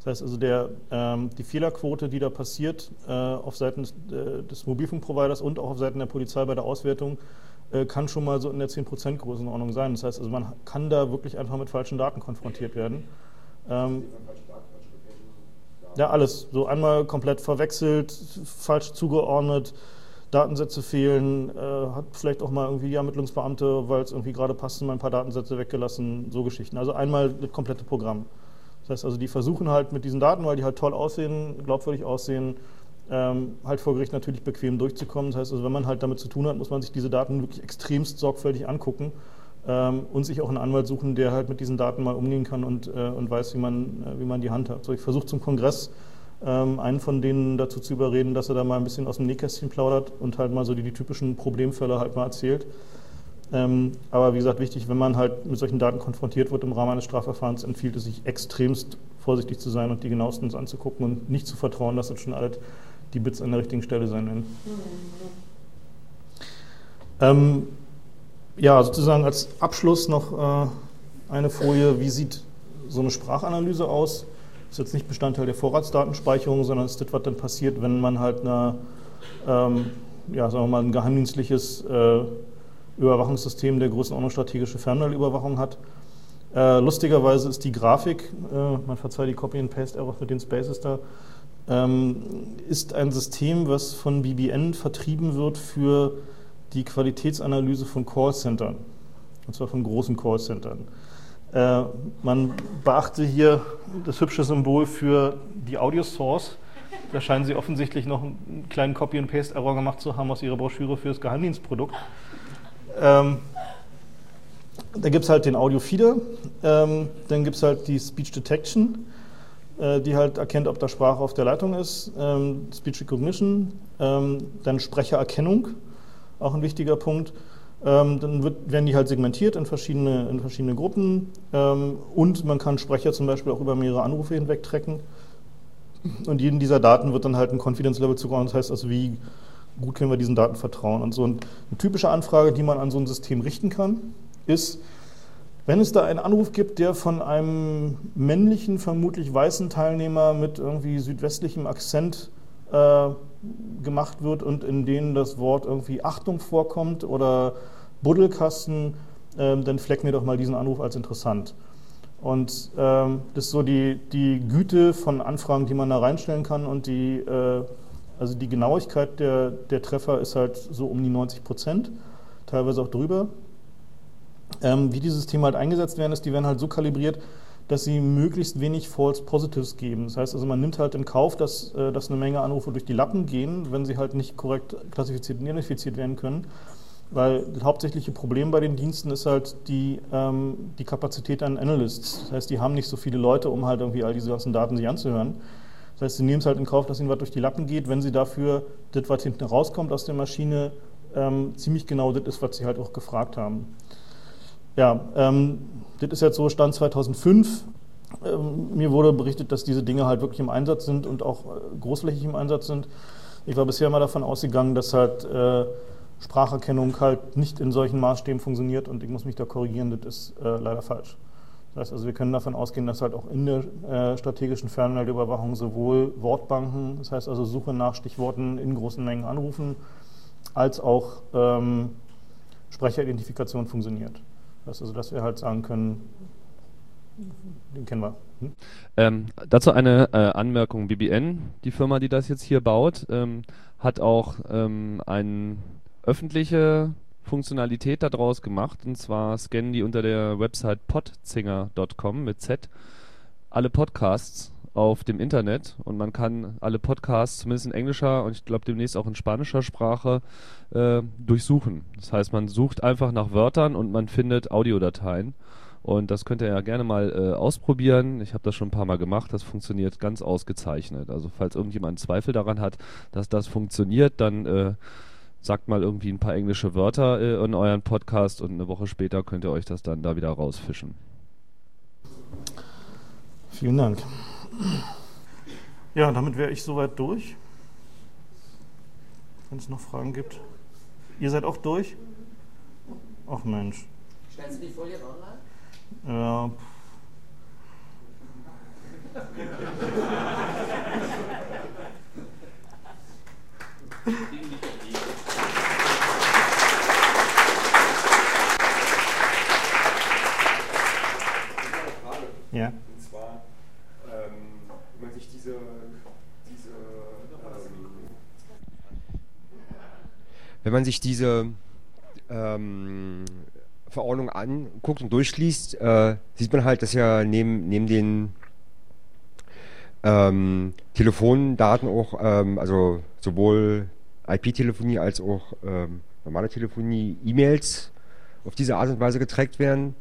Das heißt also, der, ähm, die Fehlerquote, die da passiert äh, auf Seiten des, äh, des Mobilfunkproviders und auch auf Seiten der Polizei bei der Auswertung, äh, kann schon mal so in der 10% Größenordnung sein. Das heißt also, man kann da wirklich einfach mit falschen Daten konfrontiert werden. Ähm, ja, alles. So einmal komplett verwechselt, falsch zugeordnet, Datensätze fehlen, äh, hat vielleicht auch mal irgendwie die Ermittlungsbeamte, weil es irgendwie gerade passt, mal ein paar Datensätze weggelassen, so Geschichten. Also einmal das komplette Programm. Das heißt also, die versuchen halt mit diesen Daten, weil die halt toll aussehen, glaubwürdig aussehen, ähm, halt vor Gericht natürlich bequem durchzukommen. Das heißt also, wenn man halt damit zu tun hat, muss man sich diese Daten wirklich extremst sorgfältig angucken ähm, und sich auch einen Anwalt suchen, der halt mit diesen Daten mal umgehen kann und, äh, und weiß, wie man, äh, wie man die handhabt. So, ich versuche zum Kongress ähm, einen von denen dazu zu überreden, dass er da mal ein bisschen aus dem Nähkästchen plaudert und halt mal so die, die typischen Problemfälle halt mal erzählt. Ähm, aber wie gesagt, wichtig, wenn man halt mit solchen Daten konfrontiert wird im Rahmen eines Strafverfahrens, empfiehlt es sich extremst vorsichtig zu sein und die genauestens anzugucken und nicht zu vertrauen, dass das schon alle die Bits an der richtigen Stelle sein werden. Ähm, ja, sozusagen als Abschluss noch äh, eine Folie, wie sieht so eine Sprachanalyse aus? Ist jetzt nicht Bestandteil der Vorratsdatenspeicherung, sondern ist das, was dann passiert, wenn man halt eine, ähm, ja, sagen wir mal, ein geheimdienstliches äh, Überwachungssystem der Größenordnung strategische Fernmeldeüberwachung hat. Äh, lustigerweise ist die Grafik, äh, man verzeiht die Copy-and-Paste-Error mit den Spaces da, ähm, ist ein System, was von BBN vertrieben wird für die Qualitätsanalyse von Callcentern, und zwar von großen Callcentern. Äh, man beachte hier das hübsche Symbol für die Audio Source. Da scheinen Sie offensichtlich noch einen kleinen Copy-and-Paste-Error gemacht zu haben aus Ihrer Broschüre für das Geheimdienstprodukt. Ähm, da gibt es halt den Audio-Feeder, ähm, dann gibt es halt die Speech Detection, äh, die halt erkennt, ob da Sprache auf der Leitung ist, ähm, Speech Recognition, ähm, dann Sprechererkennung, auch ein wichtiger Punkt. Ähm, dann wird, werden die halt segmentiert in verschiedene, in verschiedene Gruppen ähm, und man kann Sprecher zum Beispiel auch über mehrere Anrufe hinweg tracken. Und jedem dieser Daten wird dann halt ein Confidence Level zugeordnet, das heißt also, wie gut können wir diesen Daten vertrauen. Und so eine typische Anfrage, die man an so ein System richten kann, ist, wenn es da einen Anruf gibt, der von einem männlichen, vermutlich weißen Teilnehmer mit irgendwie südwestlichem Akzent äh, gemacht wird und in denen das Wort irgendwie Achtung vorkommt oder Buddelkasten, äh, dann fleck mir doch mal diesen Anruf als interessant. Und ähm, das ist so die, die Güte von Anfragen, die man da reinstellen kann und die, äh, also die Genauigkeit der, der Treffer ist halt so um die 90 Prozent, teilweise auch drüber. Ähm, wie die Systeme halt eingesetzt werden, ist, die werden halt so kalibriert, dass sie möglichst wenig False Positives geben. Das heißt also, man nimmt halt in Kauf, dass, äh, dass eine Menge Anrufe durch die Lappen gehen, wenn sie halt nicht korrekt klassifiziert und identifiziert werden können. Weil das hauptsächliche Problem bei den Diensten ist halt die, ähm, die Kapazität an Analysts. Das heißt, die haben nicht so viele Leute, um halt irgendwie all diese ganzen Daten sich anzuhören. Heißt, sie nehmen es halt in Kauf, dass ihnen was durch die Lappen geht, wenn sie dafür das, was hinten rauskommt aus der Maschine, ähm, ziemlich genau das ist, was sie halt auch gefragt haben. Ja, ähm, das ist jetzt so Stand 2005. Ähm, mir wurde berichtet, dass diese Dinge halt wirklich im Einsatz sind und auch äh, großflächig im Einsatz sind. Ich war bisher immer davon ausgegangen, dass halt äh, Spracherkennung halt nicht in solchen Maßstäben funktioniert und ich muss mich da korrigieren, das ist äh, leider falsch. Das heißt also, wir können davon ausgehen, dass halt auch in der äh, strategischen Fernmeldeüberwachung sowohl Wortbanken, das heißt also Suche nach Stichworten in großen Mengen anrufen, als auch ähm, Sprecheridentifikation funktioniert. Das also, dass wir halt sagen können, den kennen wir. Hm? Ähm, dazu eine äh, Anmerkung. BBN, die Firma, die das jetzt hier baut, ähm, hat auch ähm, eine öffentliche Funktionalität daraus gemacht. Und zwar scannen die unter der Website podzinger.com mit Z alle Podcasts auf dem Internet und man kann alle Podcasts, zumindest in englischer und ich glaube demnächst auch in spanischer Sprache, äh, durchsuchen. Das heißt, man sucht einfach nach Wörtern und man findet Audiodateien. Und das könnt ihr ja gerne mal äh, ausprobieren. Ich habe das schon ein paar Mal gemacht. Das funktioniert ganz ausgezeichnet. Also falls irgendjemand Zweifel daran hat, dass das funktioniert, dann äh, sagt mal irgendwie ein paar englische Wörter äh, in euren Podcast und eine Woche später könnt ihr euch das dann da wieder rausfischen. Vielen Dank. Ja, damit wäre ich soweit durch. Wenn es noch Fragen gibt. Ihr seid auch durch? Ach Mensch. Stellst du die Folien online? Ja. Ja. Und zwar, ähm, wenn man sich diese, diese ähm, wenn man sich diese ähm, Verordnung anguckt und durchliest, äh, sieht man halt, dass ja neben, neben den ähm, Telefondaten auch, ähm, also sowohl IP-Telefonie als auch ähm, normale Telefonie, E-Mails auf diese Art und Weise getrackt werden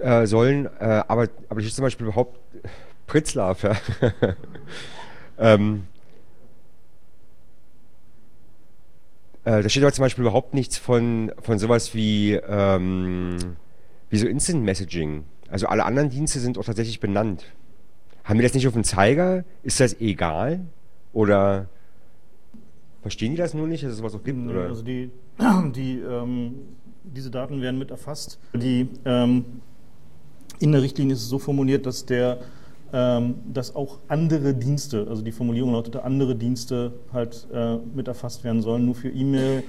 äh, sollen, äh, aber, aber ich zum Beispiel überhaupt Pritzlaff. Ja. ähm, äh, da steht aber zum Beispiel überhaupt nichts von, von sowas wie, ähm, wie so Instant Messaging. Also alle anderen Dienste sind auch tatsächlich benannt. Haben wir das nicht auf dem Zeiger? Ist das egal? Oder verstehen die das nur nicht, dass es sowas auch gibt? Oder? Also die, die, ähm, diese Daten werden mit erfasst. Die ähm, in der Richtlinie ist es so formuliert, dass der ähm, dass auch andere Dienste, also die Formulierung lautete, andere Dienste halt äh, mit erfasst werden sollen. Nur für E-Mail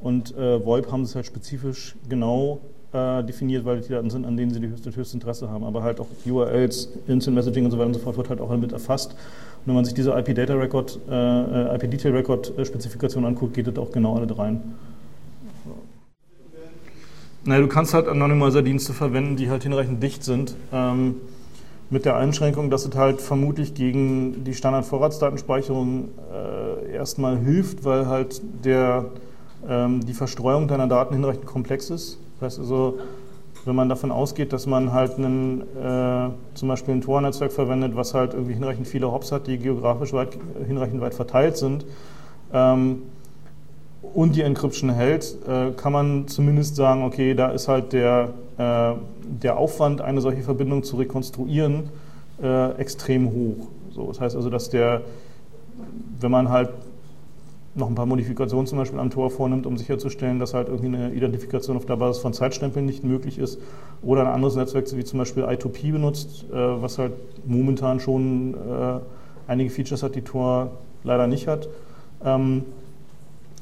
und äh, VoIP haben sie es halt spezifisch genau äh, definiert, weil die Daten sind, an denen sie das höchste, Interesse haben. Aber halt auch URLs, Instant Messaging und so weiter und so fort wird halt auch mit erfasst. Und wenn man sich diese IP Data Record, äh, IP Detail Record Spezifikation anguckt, geht das auch genau alle rein. Naja, du kannst halt Anonymizer-Dienste verwenden, die halt hinreichend dicht sind. Ähm, mit der Einschränkung, dass es halt vermutlich gegen die Standard-Vorratsdatenspeicherung äh, erstmal hilft, weil halt der, ähm, die Verstreuung deiner Daten hinreichend komplex ist. Das heißt also, wenn man davon ausgeht, dass man halt einen, äh, zum Beispiel ein Tor-Netzwerk verwendet, was halt irgendwie hinreichend viele Hops hat, die geografisch weit, hinreichend weit verteilt sind, ähm, und die Encryption hält, äh, kann man zumindest sagen, okay, da ist halt der, äh, der Aufwand, eine solche Verbindung zu rekonstruieren, äh, extrem hoch. So, das heißt also, dass der, wenn man halt noch ein paar Modifikationen zum Beispiel am Tor vornimmt, um sicherzustellen, dass halt irgendwie eine Identifikation auf der Basis von Zeitstempeln nicht möglich ist oder ein anderes Netzwerk wie zum Beispiel I2P benutzt, was halt momentan schon einige Features hat, die Tor leider nicht hat. Ähm,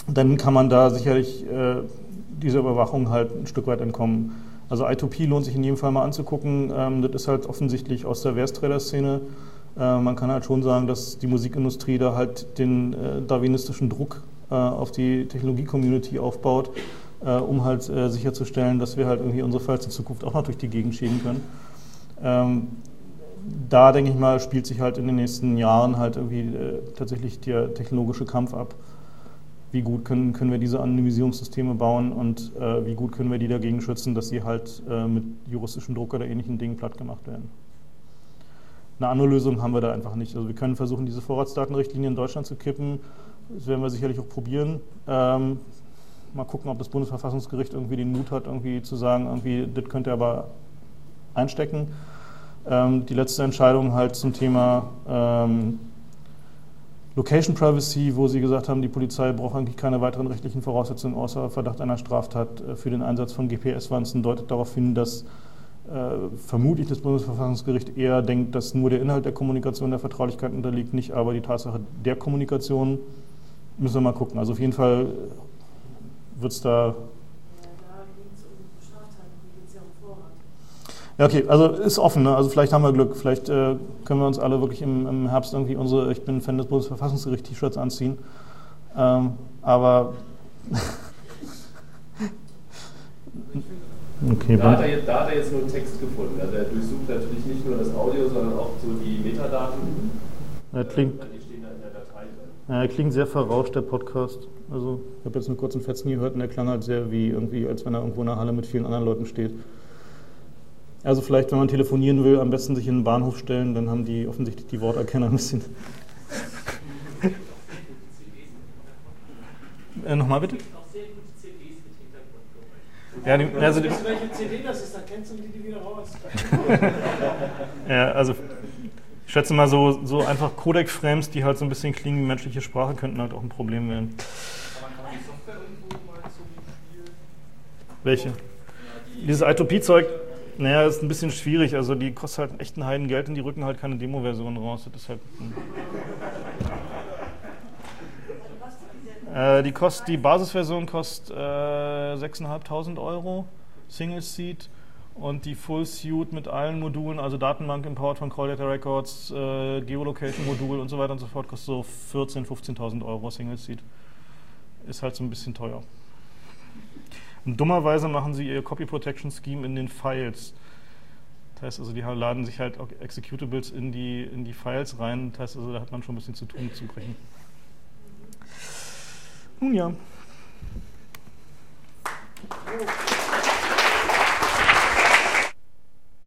dann kann man da sicherlich äh, dieser Überwachung halt ein Stück weit entkommen. Also I2P lohnt sich in jedem Fall mal anzugucken. Ähm, das ist halt offensichtlich aus der Verstrader-Szene. Äh, man kann halt schon sagen, dass die Musikindustrie da halt den äh, darwinistischen Druck äh, auf die Technologie-Community aufbaut, äh, um halt äh, sicherzustellen, dass wir halt irgendwie unsere Files in Zukunft auch noch durch die Gegend schieben können. Ähm, da denke ich mal, spielt sich halt in den nächsten Jahren halt irgendwie tatsächlich der technologische Kampf ab wie gut können, können wir diese Anonymisierungssysteme bauen und äh, wie gut können wir die dagegen schützen, dass sie halt äh, mit juristischen Druck oder ähnlichen Dingen platt gemacht werden. Eine andere Lösung haben wir da einfach nicht. Also wir können versuchen, diese Vorratsdatenrichtlinie in Deutschland zu kippen. Das werden wir sicherlich auch probieren. Ähm, mal gucken, ob das Bundesverfassungsgericht irgendwie den Mut hat, irgendwie zu sagen, irgendwie, das könnt ihr aber einstecken. Ähm, die letzte Entscheidung halt zum Thema ähm, Location Privacy, wo Sie gesagt haben, die Polizei braucht eigentlich keine weiteren rechtlichen Voraussetzungen außer Verdacht einer Straftat äh, für den Einsatz von GPS-Wanzen, deutet darauf hin, dass äh, vermutlich das Bundesverfassungsgericht eher denkt, dass nur der Inhalt der Kommunikation der Vertraulichkeit unterliegt, nicht aber die Tatsache der Kommunikation. Müssen wir mal gucken. Also auf jeden Fall wird es da Ja, okay, also ist offen. Ne? Also vielleicht haben wir Glück. Vielleicht äh, können wir uns alle wirklich im, im, Herbst irgendwie unsere Ich bin Fan des Bundesverfassungsgerichts T-Shirts anziehen. Ähm, aber. okay, da, hat er jetzt, da hat er jetzt nur Text gefunden. Also er durchsucht natürlich nicht nur das Audio, sondern auch so die Metadaten. Er klingt, die stehen da in der Datei Ja, er klingt sehr verrauscht, der Podcast. Also ich habe jetzt nur kurz einen Fetzen gehört und der klang halt sehr wie irgendwie, als wenn er irgendwo in einer Halle mit vielen anderen Leuten steht. Also vielleicht, wenn man telefonieren will, am besten sich in den Bahnhof stellen, dann haben die offensichtlich die Worterkenner ein bisschen. äh, Nochmal bitte? Ja, die, also die, welche CD das ist, dann kennst du die, die wieder raus. ja, also ich schätze mal so, so einfach Codec-Frames, die halt so ein bisschen klingen wie menschliche Sprache, könnten halt auch ein Problem werden. Aber kann man die Software irgendwo mal zum Spiel? Welche? Dieses I2P-Zeug, naja, ist ein bisschen schwierig. Also die kostet halt echt ein Heidengeld und die rücken halt keine Demo-Version raus. Halt äh, die, kost, die Basisversion kostet äh, 6.500 Euro, Single Seat. Und die Full Suite mit allen Modulen, also Datenbank Import von Call Data Records, äh, Geolocation Modul und so weiter und so fort, kostet so 14.000, 15.000 Euro Single Seat. Ist halt so ein bisschen teuer. Und dummerweise machen sie ihr Copy Protection Scheme in den Files. Das heißt also, die laden sich halt auch Executables in die, in die Files rein. Das heißt also, da hat man schon ein bisschen zu tun zu brechen. Nun ja. Oh.